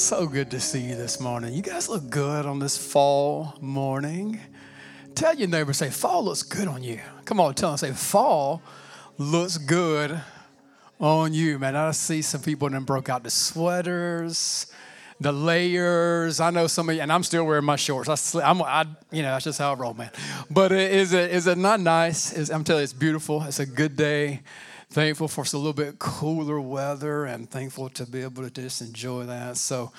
So good to see you this morning. You guys look good on this fall morning. Tell your neighbor, say, fall looks good on you. Come on, tell them, say, fall looks good on you, man. I see some people that broke out the sweaters, the layers. I know some of you, and I'm still wearing my shorts. I, I'm, I, you know, that's just how I roll, man. But is it is it not nice? I'm telling you, it's beautiful. It's a good day thankful for a little bit cooler weather and thankful to be able to just enjoy that. So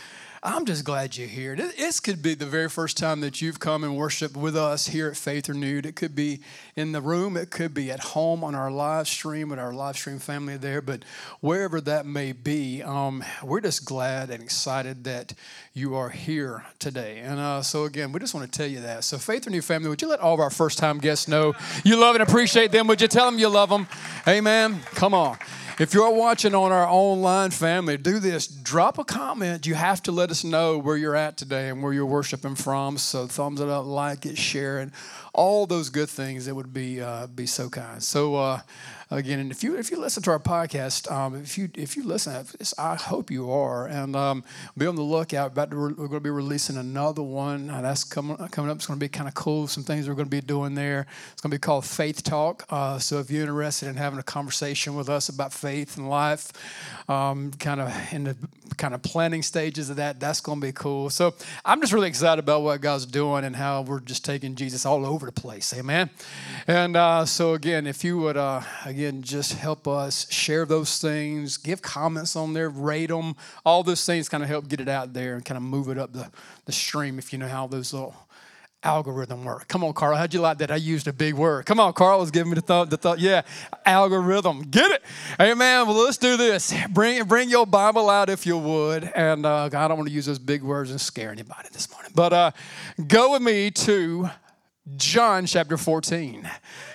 I'm just glad you're here. This could be the very first time that you've come and worshiped with us here at Faith Renewed. It could be in the room, it could be at home on our live stream with our live stream family there, but wherever that may be, um, we're just glad and excited that you are here today. And uh, so, again, we just want to tell you that. So, Faith Renewed family, would you let all of our first time guests know you love and appreciate them? Would you tell them you love them? Amen. Come on. If you're watching on our online family, do this. Drop a comment. You have to let us know where you're at today and where you're worshiping from. So thumbs it up, like it, share it, all those good things. It would be uh, be so kind. So uh, again, and if you if you listen to our podcast, um, if you if you listen, I hope you are, and um, be on the lookout. About to re- we're going to be releasing another one. Uh, that's coming coming up. It's going to be kind of cool. Some things we're going to be doing there. It's going to be called Faith Talk. Uh, so if you're interested in having a conversation with us about faith and life, um, kind of in the kind of planning stages of that, that's going to be cool. So I'm just really excited about what God's doing and how we're just taking Jesus all over the place. Amen. And uh, so again, if you would uh, again just help us share those things, give comments on there, rate them, all those things kind of help get it out there and kind of move it up the, the stream. If you know how those little algorithm work. Come on, Carl. How'd you like that? I used a big word. Come on, Carl was giving me the thought. The thought. Yeah, algorithm. Get it? Hey, Amen. Well, let's do this. Bring bring your Bible out if you would. And uh, I don't want to use those big words and scare anybody this morning. But uh, go with me to John chapter 14.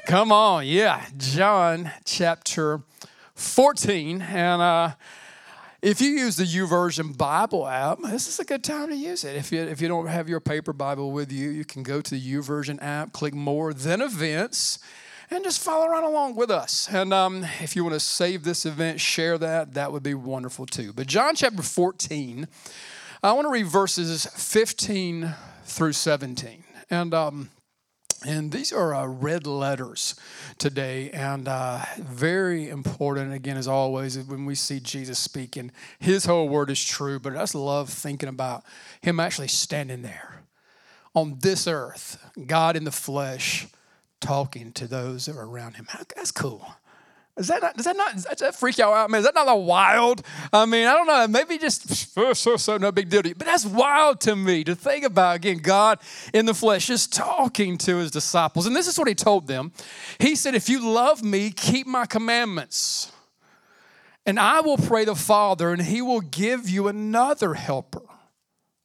Come on, yeah, John chapter 14. And uh, if you use the YouVersion Bible app, this is a good time to use it. If you, if you don't have your paper Bible with you, you can go to the YouVersion app, click More, then Events, and just follow right along with us. And um, if you want to save this event, share that, that would be wonderful too. But John chapter 14, I want to read verses 15 through 17. And um, and these are uh, red letters today, and uh, very important, again, as always, when we see Jesus speaking. His whole word is true, but I just love thinking about him actually standing there on this earth, God in the flesh, talking to those that are around him. That's cool. Is that not, does that not, does that freak y'all out, man? Is that not wild? I mean, I don't know, maybe just so, so, so, no big deal to you. But that's wild to me to think about, again, God in the flesh just talking to his disciples. And this is what he told them. He said, If you love me, keep my commandments. And I will pray the Father, and he will give you another helper,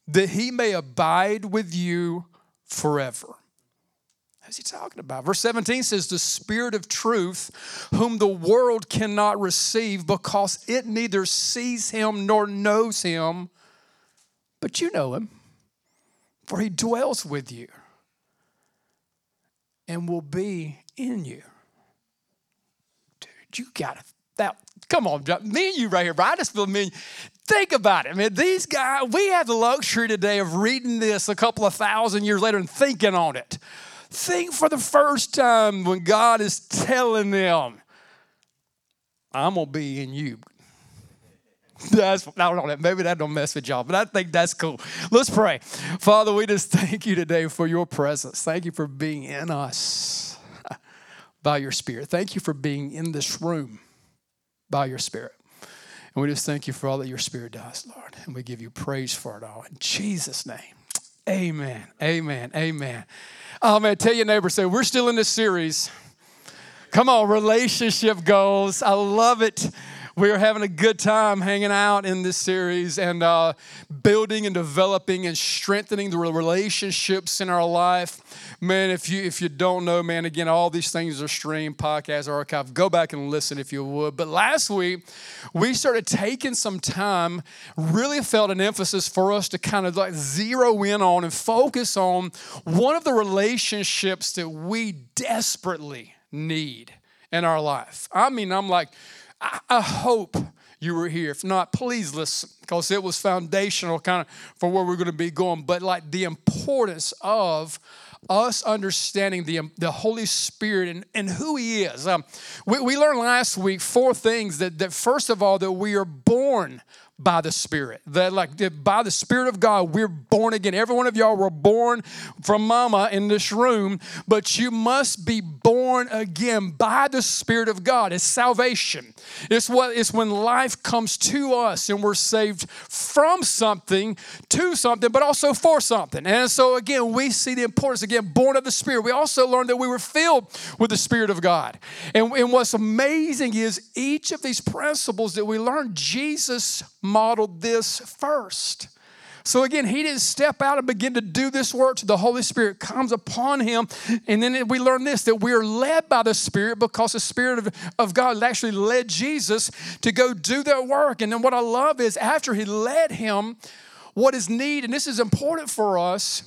that he may abide with you forever. What's he talking about? Verse 17 says, The Spirit of truth, whom the world cannot receive because it neither sees him nor knows him, but you know him, for he dwells with you and will be in you. Dude, you got it. That, come on, me and you right here, bro. I just feel me. Think about it, man. These guys, we have the luxury today of reading this a couple of thousand years later and thinking on it think for the first time when God is telling them, I'm going to be in you. That's, I don't know, maybe that don't mess with y'all, but I think that's cool. Let's pray. Father, we just thank you today for your presence. Thank you for being in us by your Spirit. Thank you for being in this room by your Spirit. And we just thank you for all that your Spirit does, Lord. And we give you praise for it all. In Jesus' name, amen, amen, amen. Oh man, tell your neighbor, say, we're still in this series. Come on, relationship goals. I love it we are having a good time hanging out in this series and uh, building and developing and strengthening the relationships in our life. Man, if you if you don't know, man, again, all these things are streamed, podcast, archive. Go back and listen if you would. But last week, we started taking some time. Really felt an emphasis for us to kind of like zero in on and focus on one of the relationships that we desperately need in our life. I mean, I'm like I, I hope you were here. If not, please listen because it was foundational kind of for where we're going to be going. But like the importance of us understanding the, the Holy Spirit and, and who He is. Um, we, we learned last week four things that, that, first of all, that we are born by the Spirit. That like by the Spirit of God, we're born again. Every one of y'all were born from mama in this room, but you must be born again by the Spirit of God. It's salvation. It's what it's when life comes to us and we're saved from something to something, but also for something. And so again, we see the importance again, born of the Spirit. We also learned that we were filled with the Spirit of God. And, and what's amazing is each of these principles that we learned, Jesus modeled this first. So again, he didn't step out and begin to do this work. The Holy Spirit comes upon him. And then we learn this that we are led by the Spirit because the Spirit of, of God actually led Jesus to go do that work. And then what I love is after he led him, what is needed, and this is important for us,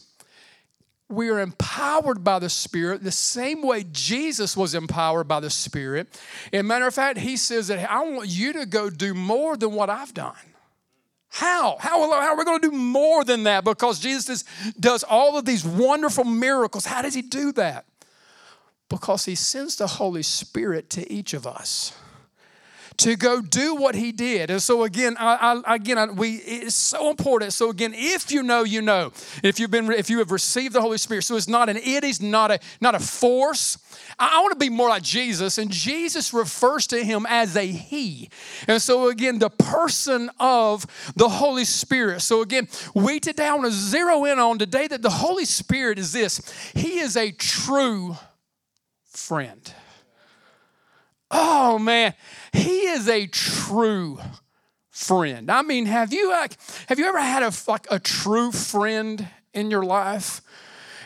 we are empowered by the Spirit the same way Jesus was empowered by the Spirit. And matter of fact, he says that I want you to go do more than what I've done. How? How, how are we going to do more than that? Because Jesus does all of these wonderful miracles. How does he do that? Because he sends the Holy Spirit to each of us to go do what he did. And so again, I, I, again, I, we it's so important. So again, if you know, you know. If you've been, if you have received the Holy Spirit, so it's not an it, he's not a not a force. I, I want to be more like Jesus, and Jesus refers to him as a he. And so again, the person of the Holy Spirit. So again, we today I want to zero in on today that the Holy Spirit is this. He is a true friend. Oh man, he is a true friend. I mean, have you like have you ever had a like a true friend in your life?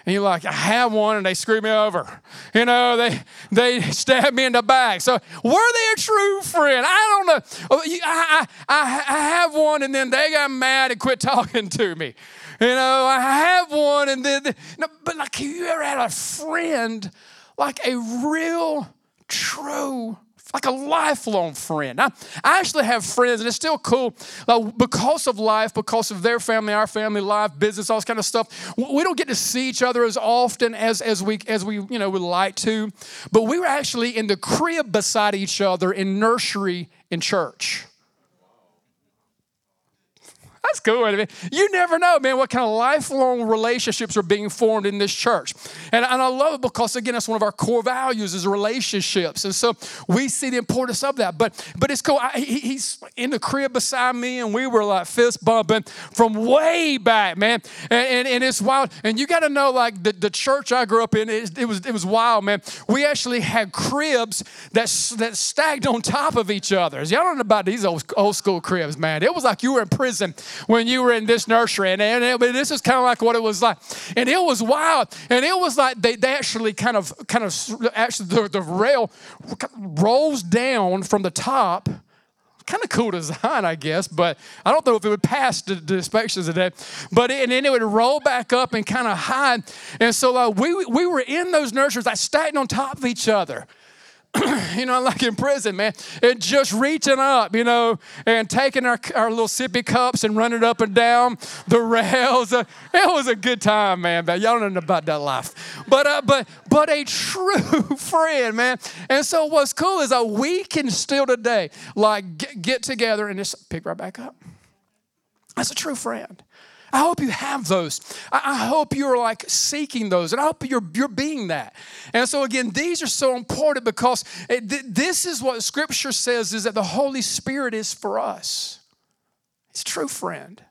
And you're like, I have one, and they screw me over. You know, they they stab me in the back. So were they a true friend? I don't know. Oh, I, I, I have one, and then they got mad and quit talking to me. You know, I have one, and then, no, but like, have you ever had a friend, like a real, true like a lifelong friend. I, I actually have friends, and it's still cool uh, because of life, because of their family, our family, life, business, all this kind of stuff. We don't get to see each other as often as, as we as we you know would like to, but we were actually in the crib beside each other in nursery in church. That's cool. You never know, man, what kind of lifelong relationships are being formed in this church. And, and I love it because, again, that's one of our core values is relationships. And so we see the importance of that. But but it's cool. I, he, he's in the crib beside me, and we were like fist bumping from way back, man. And, and, and it's wild. And you got to know, like, the, the church I grew up in, it, it, was, it was wild, man. We actually had cribs that, that stacked on top of each other. Y'all don't know about these old, old school cribs, man. It was like you were in prison when you were in this nursery. And, and it, this is kind of like what it was like. And it was wild. And it was like they, they actually kind of, kind of, actually, the, the rail rolls down from the top kind of cool design, I guess, but I don't know if it would pass the, the inspections today. But it, and then it would roll back up and kind of hide. And so uh, we, we were in those nurseries, like stacked on top of each other. you know, like in prison, man, and just reaching up, you know, and taking our, our little sippy cups and running up and down the rails. Uh, it was a good time, man. But y'all don't know about that life. But uh, but but a true friend, man. And so what's cool is that we can still today like get, get together and just pick right back up. That's a true friend. I hope you have those. I hope you're like seeking those, and I hope you're, you're being that. And so, again, these are so important because it, this is what Scripture says is that the Holy Spirit is for us. It's true friend.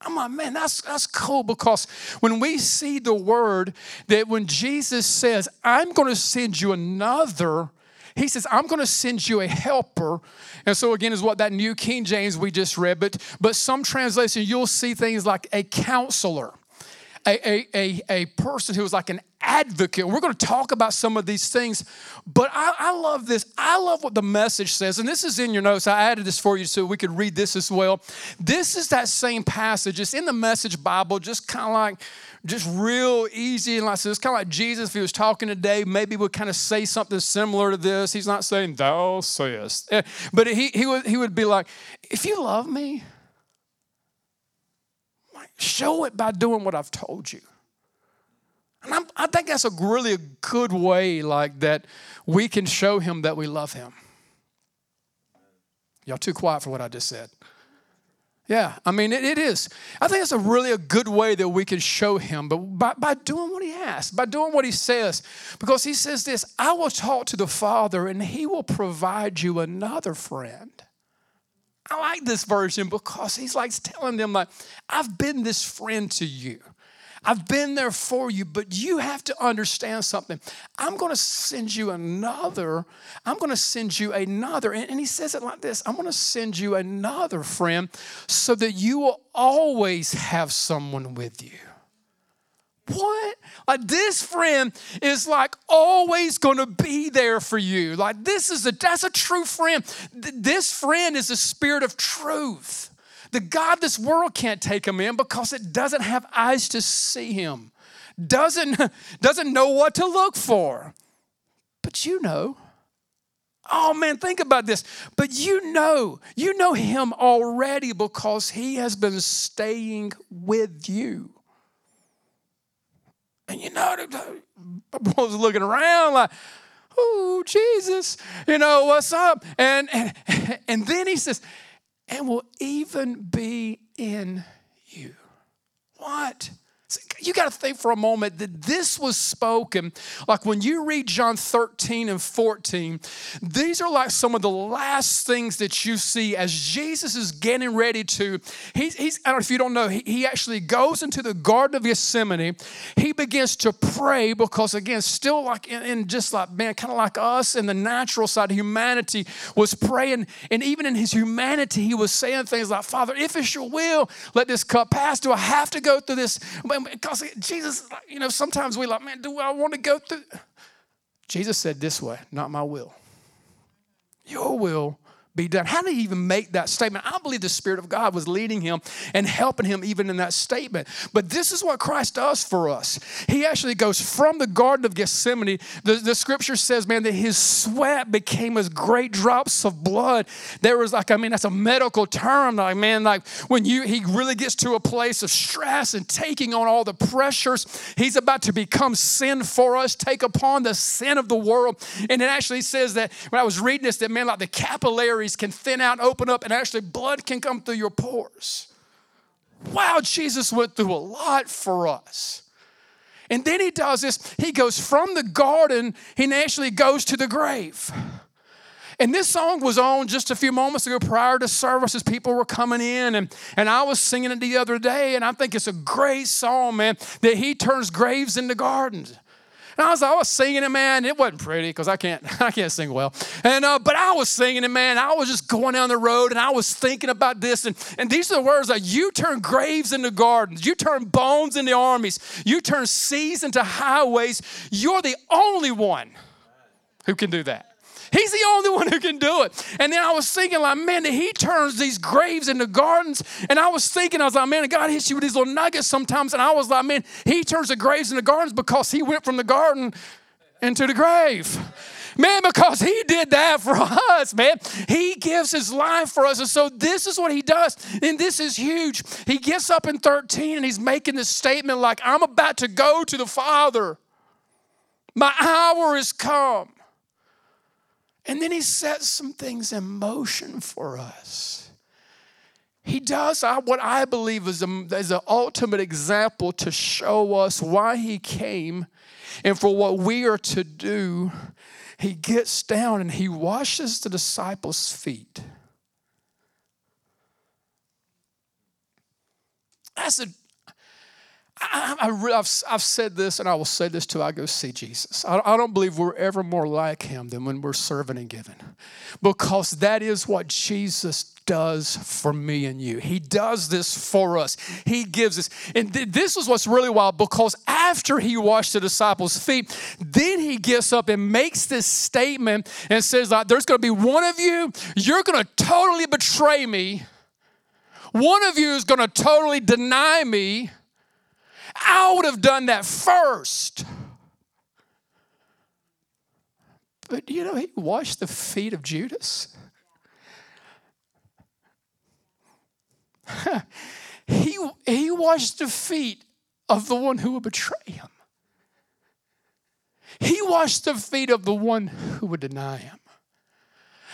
I'm like, man, that's, that's cool because when we see the word that when Jesus says, I'm going to send you another He says, I'm going to send you a helper. And so, again, is what that New King James we just read. But, but some translation, you'll see things like a counselor, a, a, a, person who is like an advocate. We're going to talk about some of these things, but I, I, love this. I love what the message says, and this is in your notes. I added this for you so we could read this as well. This is that same passage. It's in the Message Bible, just kind of like, just real easy. And like so it's kind of like Jesus, if he was talking today, maybe would kind of say something similar to this. He's not saying, Thou sayest, eh, but he, he, would, he would be like, If you love me, show it by doing what I've told you. And I'm, i think that's a really good way, like that we can show him that we love him. Y'all too quiet for what I just said. Yeah, I mean, it, it is. I think it's a really a good way that we can show him, but by, by doing what he asks, by doing what he says. Because he says this I will talk to the Father, and he will provide you another friend. I like this version because he's like telling them, like, I've been this friend to you. I've been there for you, but you have to understand something. I'm going to send you another. I'm going to send you another. And, he says it like this I'm going to send you another friend so that you will always have someone with you. What? Like this friend is like always going to be there for you. Like this is a that's a true friend. This friend is the spirit of truth. The God this world can't take him in because it doesn't have eyes to see him, doesn't, doesn't know what to look for. But you know. Oh man, think about this. But you know, you know him already because he has been staying with you. And you know, I was looking around like, oh, Jesus, you know, what's up? And, and, and then he says, and will even be in you. What? You got to think for a moment that this was spoken, like when you read John 13 and 14, these are like some of the last things that you see as Jesus is getting ready to. He's, he's I don't know if you don't know, he, he actually goes into the Garden of Gethsemane. He begins to pray because, again, still like in, in just like, man, kind of like us in the natural side, humanity was praying. And even in his humanity, he was saying things like, Father, if it's your will, let this cup pass. Do I have to go through this? Jesus, you know, sometimes we like, man, do I want to go through? Jesus said this way, not my will. Your will be done. How did he even make that statement? I believe the Spirit of God was leading him and helping him even in that statement. But this is what Christ does for us. He actually goes from the Garden of Gethsemane. The, the scripture says, man, that his sweat became as great drops of blood. There was like, I mean, that's a medical term. Like, man, like when you he really gets to a place of stress and taking on all the pressures, he's about to become sin for us, take upon the sin of the world. And it actually says that when I was reading this, that man, like the capillary arteries can thin out, open up, and actually blood can come through your pores. Wow, Jesus went through a lot for us. And then he does this, he goes from the garden, he actually goes to the grave. And this song was on just a few moments ago prior to services. people were coming in. And, and I was singing it the other day, and I think it's a great song, man, that he turns graves into gardens. And I was, I was singing it, man. It wasn't pretty because I can't, I can't sing well. And uh, but I was singing it, man. I was just going down the road and I was thinking about this. And, and these are the words that you turn graves into gardens, you turn bones into armies, you turn seas into highways. You're the only one who can do that. He's the only one who can do it. And then I was thinking, like, man, he turns these graves into gardens. And I was thinking, I was like, man, God hits you with these little nuggets sometimes. And I was like, man, he turns the graves into gardens because he went from the garden into the grave. Man, because he did that for us, man. He gives his life for us. And so this is what he does. And this is huge. He gets up in 13 and he's making this statement like, I'm about to go to the Father. My hour is come. And then he sets some things in motion for us. He does uh, what I believe is, is an ultimate example to show us why he came and for what we are to do. He gets down and he washes the disciples' feet. That's a I, have I've said this and I will say this till I go see Jesus. I, I don't believe we're ever more like him than when we're serving and giving because that is what Jesus does for me and you. He does this for us. He gives us. And th- this is what's really wild because after he washed the disciples' feet, then he gets up and makes this statement and says, like, There's going to be one of you, you're going to totally betray me. One of you is going to totally deny me. I would have done that first. But you know, he washed the feet of Judas. he, he washed the feet of the one who would betray him. He washed the feet of the one who would deny him.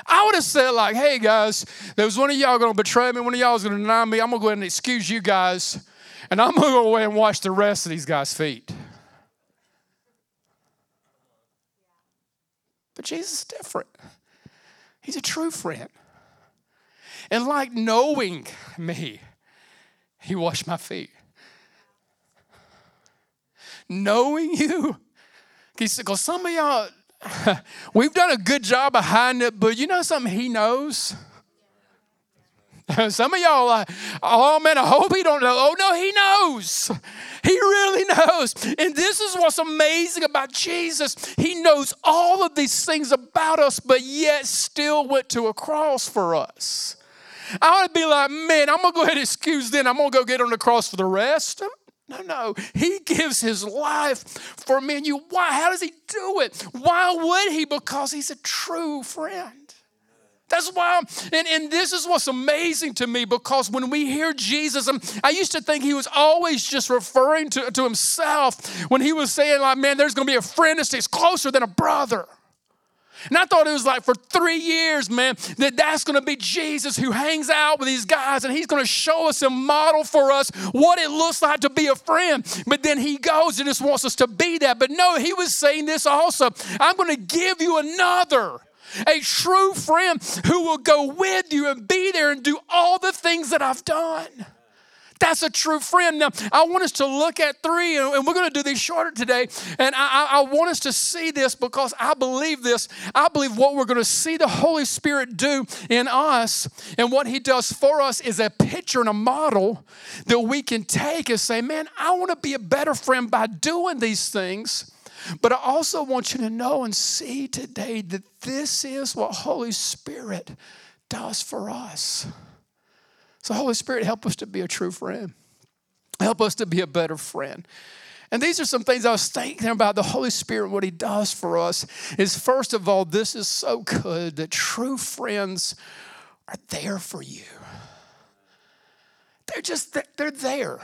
I would have said, like, hey guys, there was one of y'all gonna betray me, one of y'all was gonna deny me. I'm gonna go ahead and excuse you guys, and I'm gonna go away and wash the rest of these guys' feet. But Jesus is different. He's a true friend. And like knowing me, he washed my feet. Knowing you, he said, because some of y'all, we've done a good job of hiding it, but you know something he knows? Some of y'all like, oh man, I hope he don't know. Oh no, he knows. He really knows. And this is what's amazing about Jesus. He knows all of these things about us, but yet still went to a cross for us. I would be like, man, I'm gonna go ahead and excuse then. I'm gonna go get on the cross for the rest. No, no. He gives his life for me and you. Why? How does he do it? Why would he? Because he's a true friend. That's why, and, and this is what's amazing to me because when we hear Jesus, and I used to think he was always just referring to, to himself when he was saying, like, man, there's gonna be a friend that stays closer than a brother. And I thought it was like for three years, man, that that's going to be Jesus who hangs out with these guys and he's going to show us and model for us what it looks like to be a friend. But then he goes and just wants us to be that. But no, he was saying this also I'm going to give you another. A true friend who will go with you and be there and do all the things that I've done. That's a true friend. Now, I want us to look at three, and we're going to do these shorter today. And I, I want us to see this because I believe this. I believe what we're going to see the Holy Spirit do in us and what He does for us is a picture and a model that we can take and say, man, I want to be a better friend by doing these things. But I also want you to know and see today that this is what Holy Spirit does for us. So, Holy Spirit, help us to be a true friend. Help us to be a better friend. And these are some things I was thinking about the Holy Spirit, what He does for us. Is first of all, this is so good that true friends are there for you. They're just, they're there.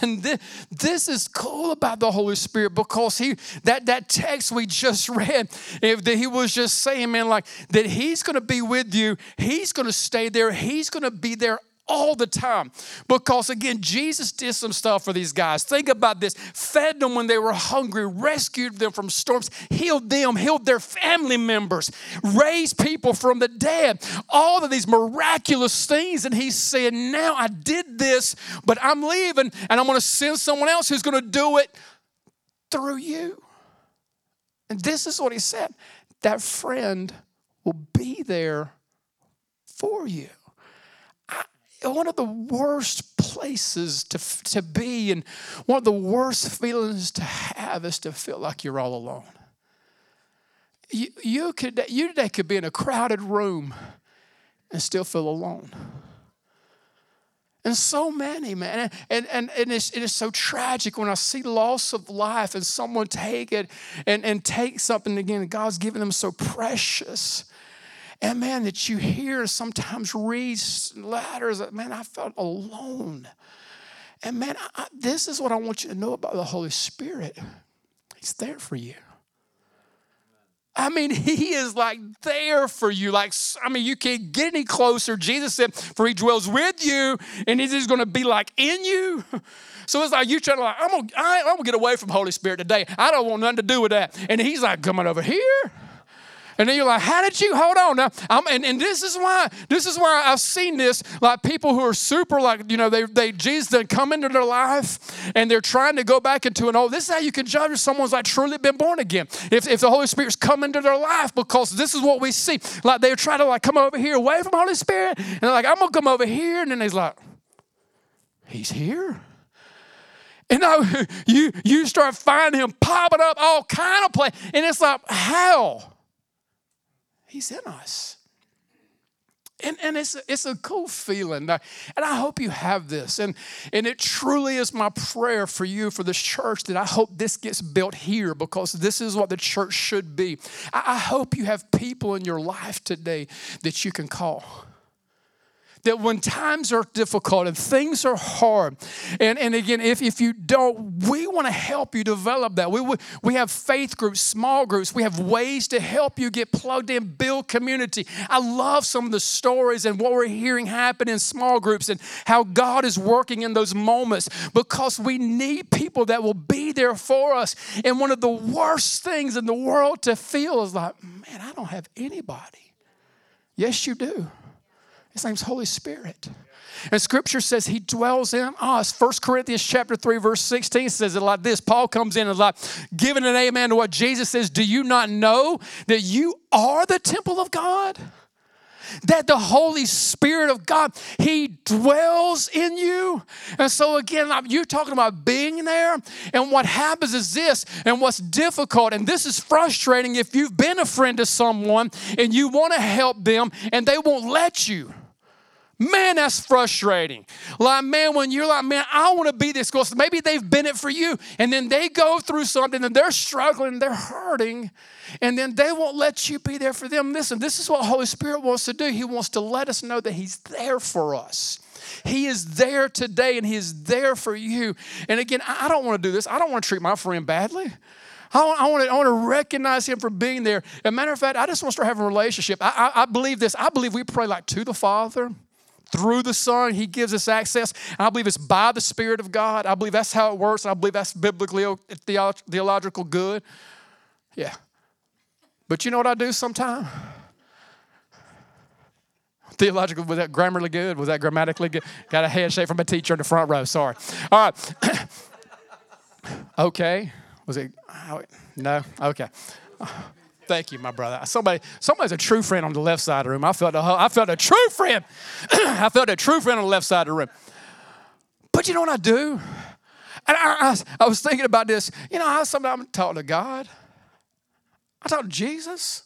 And this is cool about the Holy Spirit because he that that text we just read, if that he was just saying, man, like that he's going to be with you, he's going to stay there, he's going to be there all the time. Because again, Jesus did some stuff for these guys. Think about this fed them when they were hungry, rescued them from storms, healed them, healed their family members, raised people from the dead. All of these miraculous things. And he's saying, Now I did this, but I'm leaving and I'm going to send someone else who's going to do it through you. And this is what he said that friend will be there for you one of the worst places to, to be and one of the worst feelings to have is to feel like you're all alone. You, you, could, you today could be in a crowded room and still feel alone. And so many, man. And, and, and it's, it is so tragic when I see loss of life and someone take it and, and take something again God's given them so precious and man, that you hear sometimes read letters uh, man, I felt alone. And man, I, this is what I want you to know about the Holy Spirit. He's there for you. I mean, he is like there for you. Like, I mean, you can't get any closer. Jesus said, For he dwells with you, and he's going to be like in you. So it's like you trying to like, I'm gonna, I'm gonna get away from Holy Spirit today. I don't want nothing to do with that. And he's like coming over here. And then you're like, how did you hold on? Now, I'm, and, and this is why, this is where I've seen this, like people who are super, like, you know, they, they Jesus done come into their life and they're trying to go back into an old, this is how you can judge if someone's like truly been born again. If, if the Holy Spirit's come into their life, because this is what we see. Like they're trying to like come over here away from Holy Spirit. And they're like, I'm gonna come over here. And then he's like, He's here. And now you you start finding him popping up all kind of play. And it's like, how? He's in us. And, and it's, it's a cool feeling. And I hope you have this. And, and it truly is my prayer for you, for this church, that I hope this gets built here because this is what the church should be. I, I hope you have people in your life today that you can call that when times are difficult and things are hard, and, and again, if, if you don't, we want to help you develop that. We, we, we have faith groups, small groups, we have ways to help you get plugged in, build community. I love some of the stories and what we're hearing happen in small groups and how God is working in those moments because we need people that will be there for us. And one of the worst things in the world to feel is like, man, I don't have anybody. Yes, you do. His name's Holy Spirit. And scripture says he dwells in us. First Corinthians chapter 3, verse 16 says it like this. Paul comes in and like giving an amen to what Jesus says. Do you not know that you are the temple of God? that the Holy Spirit of God, He dwells in you. And so, again, you're talking about being there. And what happens is this, and what's difficult, and this is frustrating if you've been a friend to someone and you want to help them and they won't let you. Man, that's frustrating. Like, man, when you're like, man, I want to be this close. Maybe they've been it for you, and then they go through something and they're struggling, they're hurting, and then they won't let you be there for them. Listen, this is what Holy Spirit wants to do. He wants to let us know that He's there for us. He is there today, and He is there for you. And again, I don't want to do this. I don't want to treat my friend badly. I want, to, I want to recognize him for being there. As a matter of fact, I just want to start having a relationship. I, I, I believe this. I believe we pray like to the Father through the Son, He gives us access. I believe it's by the Spirit of God. I believe that's how it works. I believe that's biblically theological good. Yeah. But you know what I do sometimes? Theological, was that grammarly good? Was that grammatically good? Got a handshake from a teacher in the front row. Sorry. All right. okay. Was it? No? Okay. Thank you, my brother. Somebody, somebody's a true friend on the left side of the room. I felt a, I felt a true friend. I felt a true friend on the left side of the room. But you know what I do? And I, I, I was thinking about this. You know how sometimes I'm talking to God? I talk to Jesus.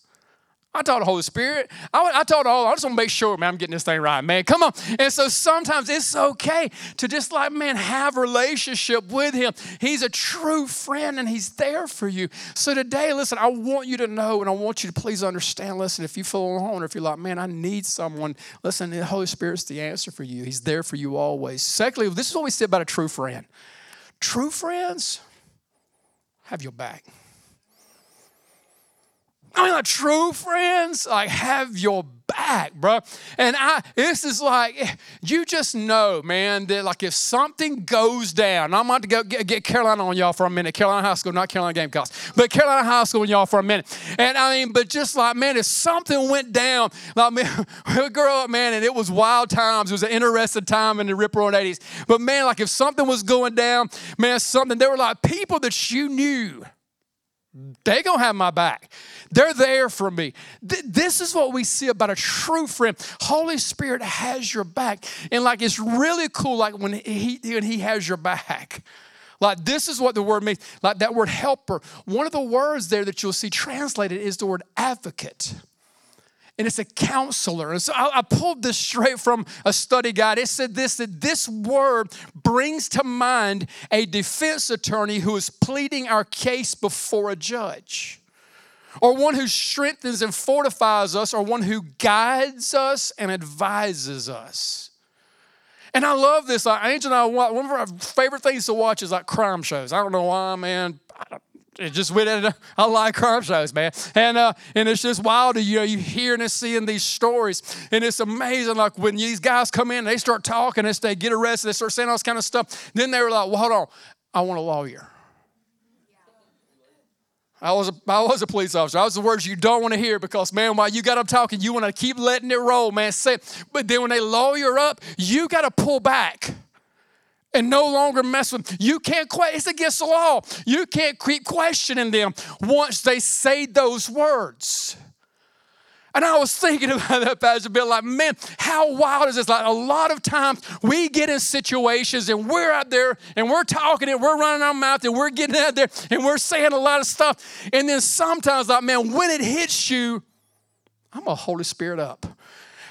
I taught the Holy Spirit. I, I taught all. I just want to make sure, man, I'm getting this thing right, man. Come on. And so sometimes it's okay to just like, man, have a relationship with Him. He's a true friend and He's there for you. So today, listen, I want you to know and I want you to please understand. Listen, if you feel alone or if you're like, man, I need someone, listen, the Holy Spirit's the answer for you. He's there for you always. Secondly, this is what we say about a true friend. True friends have your back. I mean, like true friends, like have your back, bro. And I, this is like, you just know, man, that like if something goes down, I'm about to go get, get Carolina on y'all for a minute. Carolina High School, not Carolina Gamecocks, but Carolina High School on y'all for a minute. And I mean, but just like, man, if something went down, like, man, we grew up, man, and it was wild times. It was an interesting time in the rip roaring 80s. But man, like if something was going down, man, something, there were like people that you knew they gonna have my back. They're there for me. Th- this is what we see about a true friend. Holy Spirit has your back, and like it's really cool. Like when he when he has your back. Like this is what the word means. Like that word helper. One of the words there that you'll see translated is the word advocate and it's a counselor. And so I, I, pulled this straight from a study guide. It said this that this word brings to mind a defense attorney who is pleading our case before a judge, or one who strengthens and fortifies us, or one who guides us and advises us. And I love this. Like Angel and I, one of our favorite things to watch is like crime shows. I don't know why, man. It just went in, I like crime shows, man. And uh, and it's just wild to you know, you hearing and seeing these stories. And it's amazing, like when these guys come in, they start talking, they get arrested, they start saying all this kind of stuff. Then they were like, well, hold on, I want a lawyer. I was, a, I was a police officer. I was the words you don't want to hear because, man, while you got them talking, you want to keep letting it roll, man. But then when they lawyer up, you got to pull back and no longer mess with them. You can't. It's against the law. You can't keep questioning them once they say those words. And I was thinking about that, Pastor Bill, like, man, how wild is this? Like, a lot of times we get in situations and we're out there and we're talking and we're running our mouth and we're getting out there and we're saying a lot of stuff. And then sometimes, like, man, when it hits you, I'm a Holy Spirit up.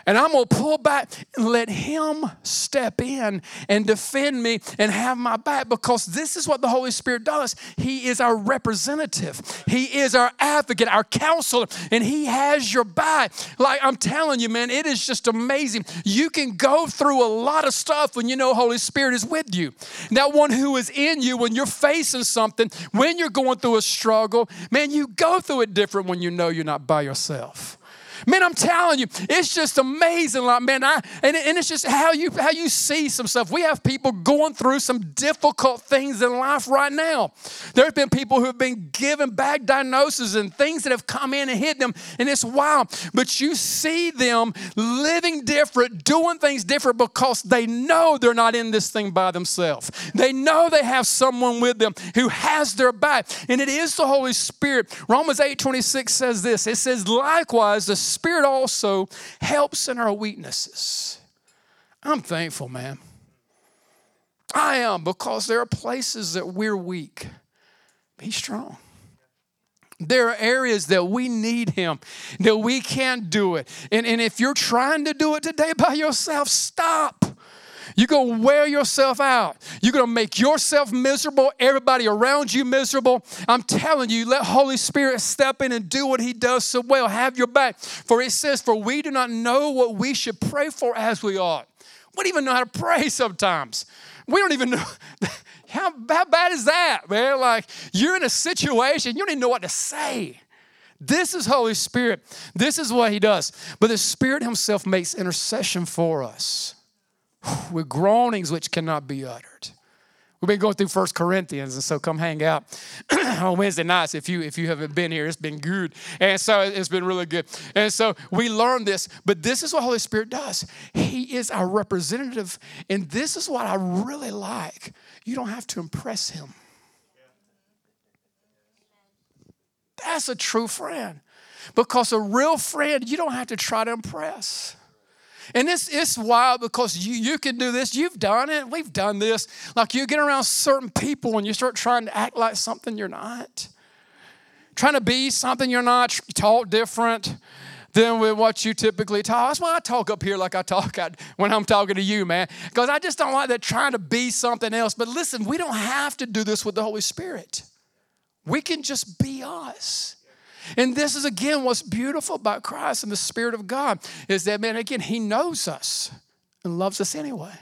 And I'm going to pull back and let Him step in and defend me and have my back because this is what the Holy Spirit does. He is our representative, He is our advocate, our counselor, and He has your back. Like I'm telling you, man, it is just amazing. You can go through a lot of stuff when you know Holy Spirit is with you. That one who is in you when you're facing something, when you're going through a struggle, man, you go through it different when you know you're not by yourself. Man, I'm telling you, it's just amazing. Like, man, I and, and it's just how you how you see some stuff. We have people going through some difficult things in life right now. There have been people who have been given bad diagnoses and things that have come in and hit them, and it's wild. But you see them living different, doing things different because they know they're not in this thing by themselves. They know they have someone with them who has their back, and it is the Holy Spirit. Romans 8 26 says this. It says, likewise, the Spirit also helps in our weaknesses. I'm thankful, man. I am because there are places that we're weak. Be strong. There are areas that we need Him, that we can't do it. And, and if you're trying to do it today by yourself, stop. You're going to wear yourself out. You're going to make yourself miserable, everybody around you miserable. I'm telling you, let Holy Spirit step in and do what He does so well. Have your back. For it says, For we do not know what we should pray for as we ought. We don't even know how to pray sometimes. We don't even know. How, how bad is that, man? Like, you're in a situation, you don't even know what to say. This is Holy Spirit. This is what He does. But the Spirit Himself makes intercession for us with groanings which cannot be uttered. We've been going through First Corinthians, and so come hang out on Wednesday nights if you if you haven't been here. It's been good, and so it's been really good. And so we learned this, but this is what Holy Spirit does. He is our representative, and this is what I really like. You don't have to impress him. That's a true friend, because a real friend you don't have to try to impress. And it's, it's wild because you, you can do this. You've done it. We've done this. Like you get around certain people and you start trying to act like something you're not. Trying to be something you're not, talk different than with what you typically talk. That's why I talk up here like I talk when I'm talking to you, man. Because I just don't like that trying to be something else. But listen, we don't have to do this with the Holy Spirit. We can just be us. And this is again what's beautiful about Christ and the Spirit of God is that, man, again, He knows us and loves us anyway.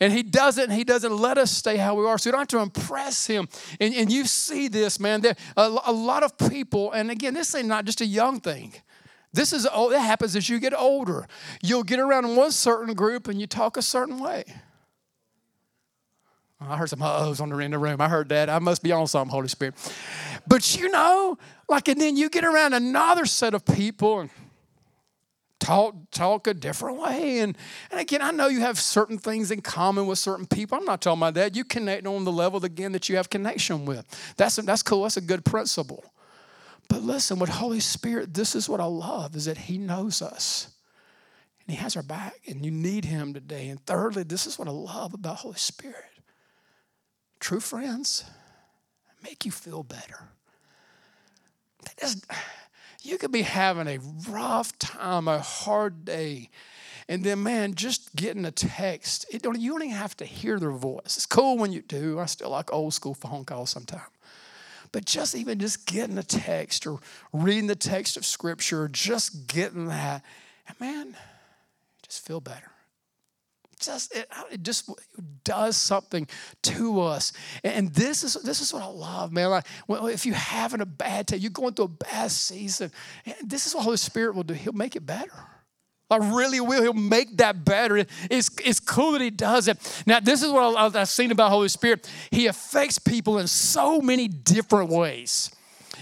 And he doesn't, he doesn't let us stay how we are. So you don't have to impress him. And, and you see this, man. There a, a lot of people, and again, this ain't not just a young thing. This is oh, that happens as you get older. You'll get around one certain group and you talk a certain way. I heard some uh-ohs on the, in the room. I heard that. I must be on something, Holy Spirit. But you know, like, and then you get around another set of people and talk talk a different way. And, and again, I know you have certain things in common with certain people. I'm not talking about that. You connect on the level again that you have connection with. That's that's cool. That's a good principle. But listen, with Holy Spirit, this is what I love is that He knows us. And He has our back, and you need Him today. And thirdly, this is what I love about Holy Spirit true friends make you feel better. You could be having a rough time, a hard day, and then, man, just getting a text, it don't, you don't even have to hear their voice. It's cool when you do. I still like old school phone calls sometimes. But just even just getting a text or reading the text of Scripture, just getting that, and man, just feel better just it, uh, it, just does something to us and this is this is what i love man like if you're having a bad day you're going through a bad season eh, this is what holy spirit will do he'll make it better I really will. He'll make that better. It's, it's cool that he does it. Now, this is what I've seen about Holy Spirit. He affects people in so many different ways.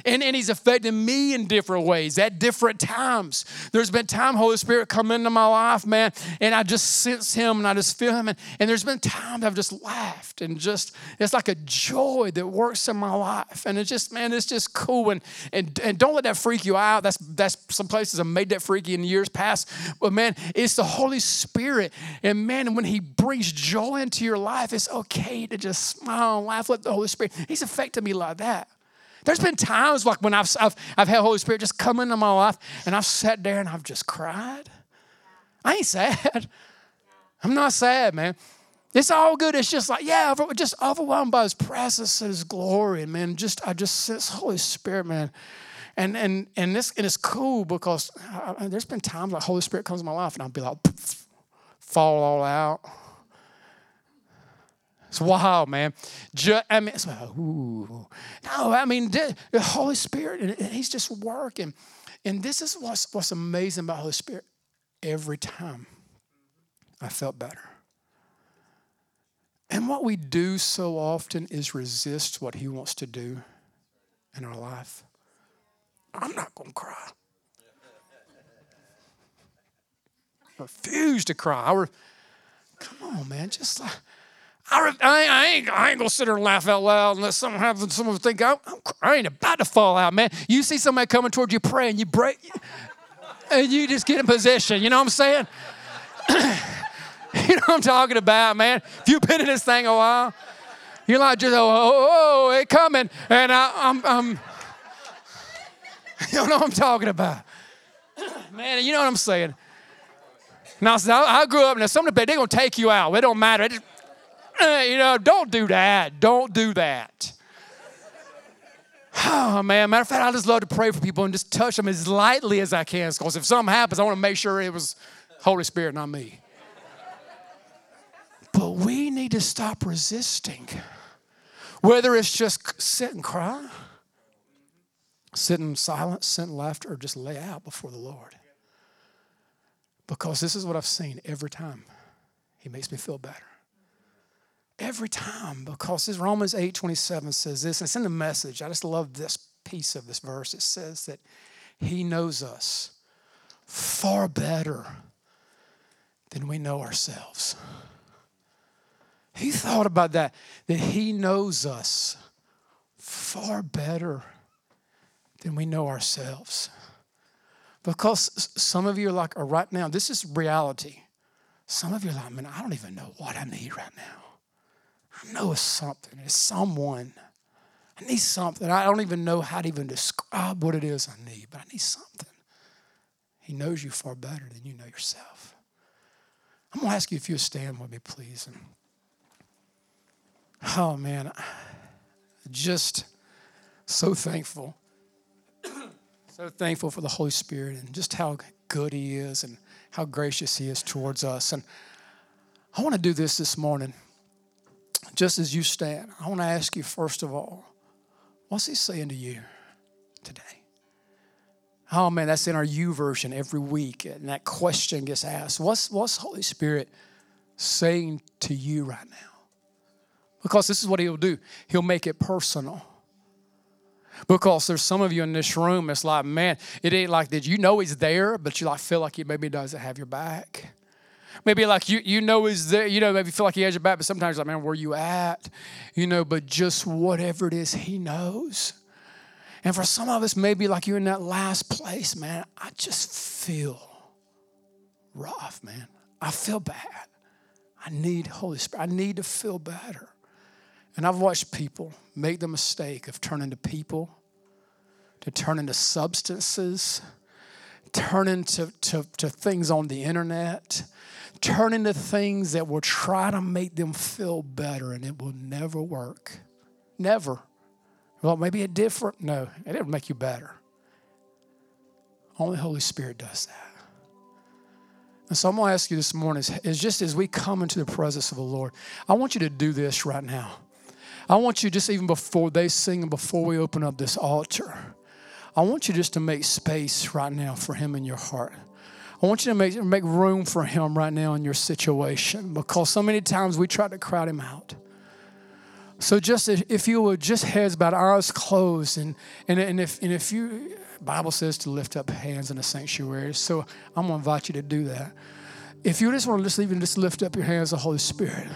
And, and he's affected me in different ways at different times. There's been time Holy Spirit come into my life, man, and I just sense him and I just feel him. And, and there's been times I've just laughed and just, it's like a joy that works in my life. And it's just, man, it's just cool. And, and, and don't let that freak you out. That's, that's some places I've made that freaky in years past. But man, it's the Holy Spirit. And man, when he brings joy into your life, it's okay to just smile and laugh. Let the Holy Spirit, he's affected me like that. There's been times like when I've, I've, I've had Holy Spirit just come into my life and I've sat there and I've just cried. I ain't sad. I'm not sad, man. It's all good. It's just like, yeah, just overwhelmed by his presence and his glory. And man, just I just sense Holy Spirit, man. And and and this and it's cool because I, there's been times like Holy Spirit comes in my life and I'll be like, fall all out. It's wild, man. Just, I mean, ooh. No, I mean, the Holy Spirit, and He's just working. And this is what's, what's amazing about Holy Spirit. Every time I felt better. And what we do so often is resist what He wants to do in our life. I'm not going to cry. I refuse to cry. I re- Come on, man. Just like, I, I, ain't, I ain't gonna sit there and laugh out loud unless someone happens, someone think I'm, I'm, I ain't about to fall out, man. You see somebody coming towards you, pray, and you break, and you just get in position. You know what I'm saying? you know what I'm talking about, man. If you've been in this thing a while, you're like just oh oh, oh, oh it coming, and I, I'm, I'm you know what I'm talking about, man. You know what I'm saying. Now, I grew up, and some of the they're gonna take you out. It don't matter. It just, Eh, you know, don't do that. Don't do that. Oh man, matter of fact, I just love to pray for people and just touch them as lightly as I can. Because if something happens, I want to make sure it was Holy Spirit, not me. But we need to stop resisting. Whether it's just sit and cry, sit in silence, sit in laughter, or just lay out before the Lord. Because this is what I've seen every time. He makes me feel better every time because this Romans 8 27 says this, and it's in the message. I just love this piece of this verse. It says that He knows us far better than we know ourselves. He thought about that, that He knows us far better than we know ourselves. Because some of you are like, are right now, this is reality. Some of you are like, man, I don't even know what I need right now. I know it's something. It's someone. I need something. I don't even know how to even describe what it is I need, but I need something. He knows you far better than you know yourself. I'm going to ask you if you'll stand with me, please. And, oh, man, just so thankful. so thankful for the Holy Spirit and just how good He is and how gracious He is towards us. And I want to do this this morning just as you stand, I want to ask you, first of all, what's he saying to you today? Oh man, that's in our YouVersion every week, and that question gets asked. What's what's Holy Spirit saying to you right now? Because this is what he'll do. He'll make it personal. Because there's some of you in this room, it's like, man, it ain't like that. You know he's there, but you like feel like he maybe doesn't have your back. Maybe like you you know is there, you know, maybe feel like he has your back, but sometimes like, man, where you at? You know, but just whatever it is, he knows. And for some of us, maybe like you're in that last place, man, I just feel rough, man. I feel bad. I need Holy Spirit. I need to feel better. And I've watched people make the mistake of turning to people, to turn into substances, turn into to, to things on the internet, turn into things that will try to make them feel better, and it will never work. Never. Well, maybe it different. No, it didn't make you better. Only Holy Spirit does that. And so I'm going to ask you this morning is, is just as we come into the presence of the Lord, I want you to do this right now. I want you just even before they sing and before we open up this altar, I want you just to make space right now for Him in your heart. I want you to make, make room for him right now in your situation because so many times we try to crowd him out. So just if you would just heads bowed, eyes closed, and and, and if and if you Bible says to lift up hands in the sanctuary. So I'm gonna invite you to do that. If you just want to just even just lift up your hands, the Holy Spirit.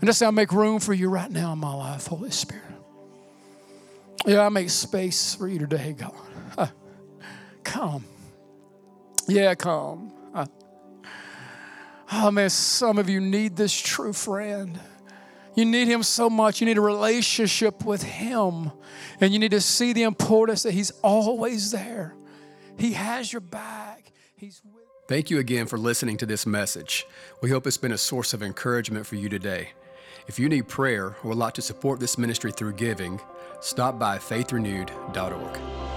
And just say, I make room for you right now in my life, Holy Spirit. Yeah, I make space for you today, God. Uh, come. Yeah, come. Uh, oh man, some of you need this true friend. You need him so much. You need a relationship with him. And you need to see the importance that he's always there. He has your back. He's with Thank you again for listening to this message. We hope it's been a source of encouragement for you today. If you need prayer or would like to support this ministry through giving, stop by faithrenewed.org.